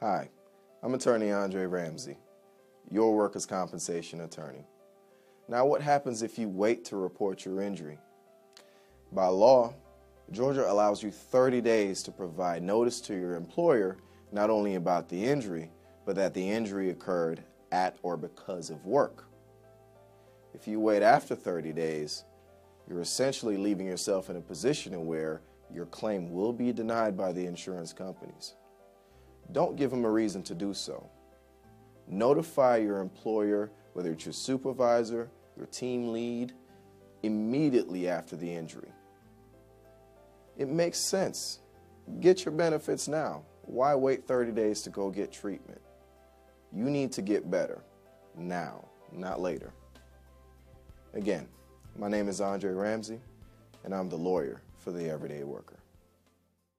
Hi, I'm attorney Andre Ramsay, your workers' compensation attorney. Now, what happens if you wait to report your injury? By law, Georgia allows you 30 days to provide notice to your employer not only about the injury, but that the injury occurred at or because of work. If you wait after 30 days, you're essentially leaving yourself in a position where your claim will be denied by the insurance companies. Don't give them a reason to do so. Notify your employer, whether it's your supervisor, your team lead, immediately after the injury. It makes sense. Get your benefits now. Why wait 30 days to go get treatment? You need to get better now, not later. Again, my name is Andre Ramsay, and I'm the lawyer for the everyday worker.